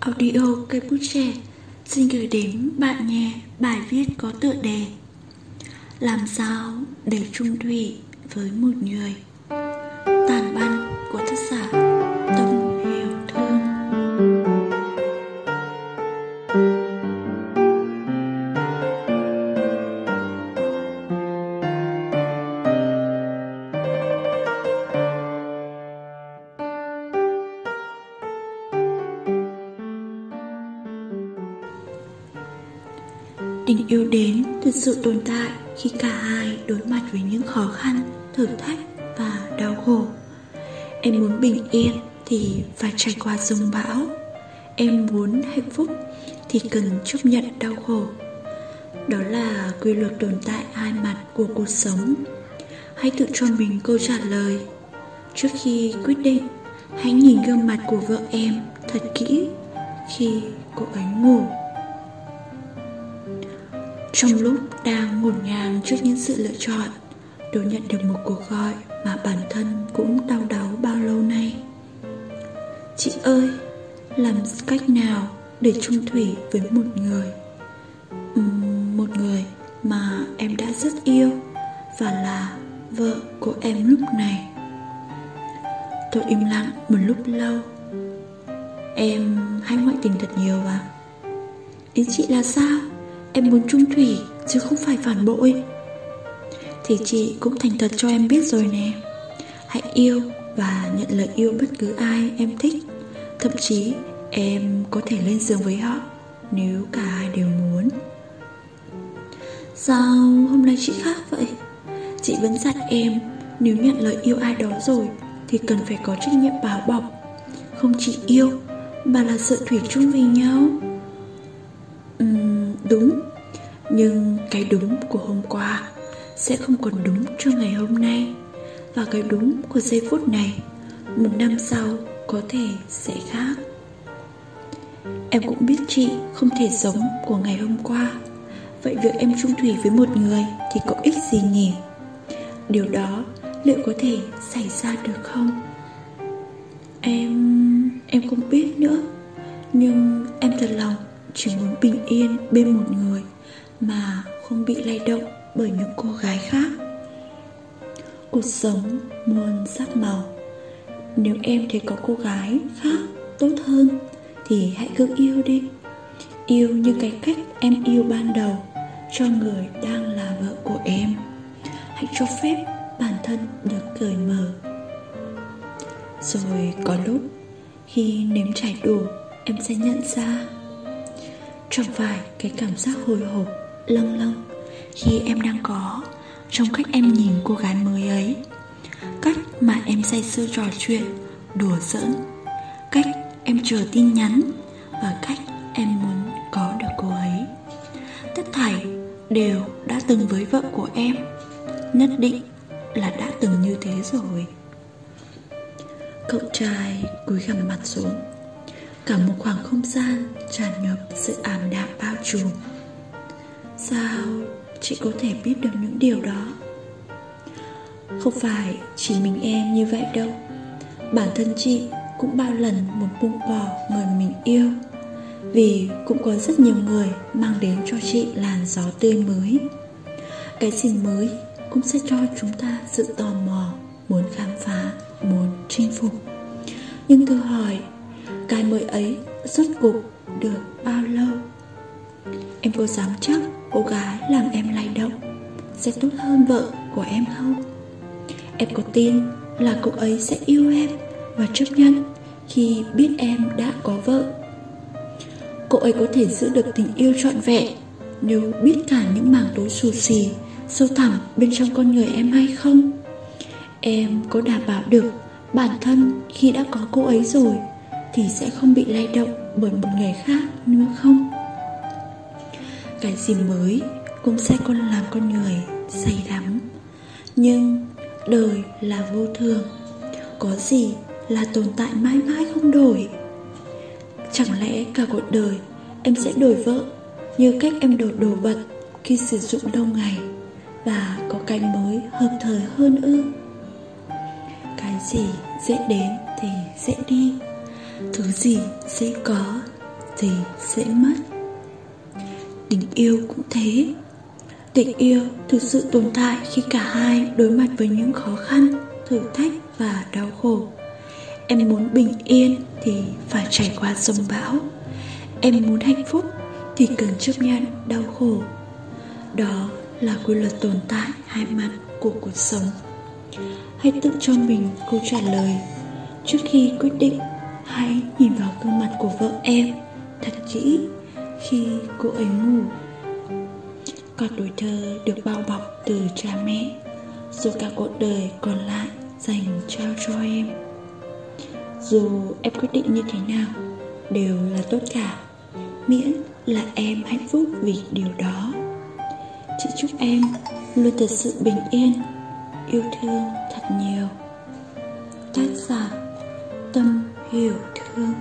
Audio cây bút trẻ xin gửi đến bạn nghe bài viết có tựa đề Làm sao để trung thủy với một người? Tình yêu đến thực sự tồn tại khi cả hai đối mặt với những khó khăn, thử thách và đau khổ. Em muốn bình yên thì phải trải qua rông bão. Em muốn hạnh phúc thì cần chấp nhận đau khổ. Đó là quy luật tồn tại hai mặt của cuộc sống. Hãy tự cho mình câu trả lời. Trước khi quyết định, hãy nhìn gương mặt của vợ em thật kỹ khi cô ấy ngủ. Trong lúc đang ngổn ngang trước những sự lựa chọn Tôi nhận được một cuộc gọi mà bản thân cũng đau đáu bao lâu nay. Chị ơi, làm cách nào để chung thủy với một người? Uhm, Một người mà em đã rất yêu Và là vợ của em lúc này. Tôi im lặng một lúc lâu. Em hay ngoại tình thật nhiều à Ý chị là sao? Em muốn trung thủy, chứ không phải phản bội. Thì chị cũng thành thật cho em biết rồi nè. Hãy yêu và nhận lời yêu bất cứ ai em thích. Thậm chí, em có thể lên giường với họ Nếu cả hai đều muốn. Sao hôm nay chị khác vậy? Chị vẫn dặn em, Nếu nhận lời yêu ai đó rồi, Thì cần phải có trách nhiệm bảo bọc. Không chỉ yêu, Mà là sự thủy chung vì nhau. Nhưng cái đúng của hôm qua Sẽ không còn đúng cho ngày hôm nay. Và cái đúng của giây phút này, Một năm sau có thể sẽ khác. Em cũng biết chị không thể giống của ngày hôm qua. Vậy việc em chung thủy với một người thì có ích gì nhỉ? Điều đó liệu có thể xảy ra được không? Em... em không biết nữa. Nhưng em thật lòng chỉ muốn bình yên bên một người mà không bị lay động bởi những cô gái khác. Cuộc sống muôn sắc màu. Nếu em thấy có cô gái khác tốt hơn thì hãy cứ yêu đi. Yêu như cái cách em yêu ban đầu cho người đang là vợ của em. Hãy cho phép bản thân được cởi mở. Rồi có lúc, khi nếm trải đủ, em sẽ nhận ra. Chẳng phải cái cảm giác hồi hộp Lâng lâng Khi em đang có, Trong cách em nhìn cô gái mới ấy, Cách mà em say sưa trò chuyện, Đùa giỡn, Cách em chờ tin nhắn Và cách em muốn có được cô ấy. Tất thảy đều đã từng với vợ của em, Nhất định là đã từng như thế rồi. Cậu trai cúi gằm mặt xuống, Cả một khoảng không gian tràn ngập sự ảm đạm bao trùm. Sao chị có thể biết được những điều đó? Không phải chỉ mình em như vậy đâu. Bản thân chị cũng bao lần muốn buông bỏ người mình yêu Vì cũng có rất nhiều người mang đến cho chị làn gió tươi mới. Cái gì mới cũng sẽ cho chúng ta sự tò mò Muốn khám phá, muốn chinh phục. Nhưng tôi hỏi cái mới ấy rốt cục được bao lâu? Em có dám chắc cô gái làm em lay động, Sẽ tốt hơn vợ của em không? Em có tin là cô ấy sẽ yêu em Và chấp nhận khi biết em đã có vợ. Cô ấy có thể giữ được tình yêu trọn vẹn Nếu biết cả những mảng tối xù xì, Sâu thẳm bên trong con người em hay không. Em có đảm bảo được bản thân khi đã có cô ấy rồi thì sẽ không bị lay động bởi một người khác nữa không? Cái gì mới cũng sẽ con làm con người say đắm. Nhưng đời là vô thường, có gì là tồn tại mãi mãi không đổi? Chẳng lẽ cả cuộc đời em sẽ đổi vợ như cách em đổi đồ vật khi sử dụng lâu ngày và có cái mới hợp thời hơn ư? Cái gì dễ đến thì sẽ đi, thứ gì dễ có thì sẽ mất tình yêu cũng thế. Tình yêu thực sự tồn tại khi cả hai đối mặt với những khó khăn, thử thách và đau khổ. Em muốn bình yên thì phải trải qua sông bão. Em muốn hạnh phúc thì cần chấp nhận đau khổ. Đó là quy luật tồn tại hai mặt của cuộc sống. Hãy tự cho mình câu trả lời. Trước khi quyết định, hãy nhìn vào gương mặt của vợ em, thật kỹ khi cô ấy ngủ. Cả tuổi thơ được bao bọc từ cha mẹ rồi cả cuộc đời còn lại dành trao cho em. Dù em quyết định như thế nào, đều là tốt cả. Miễn là em hạnh phúc vì điều đó. Chị chúc em luôn thật sự bình yên, yêu thương thật nhiều. Tác giả tâm hiểu thương.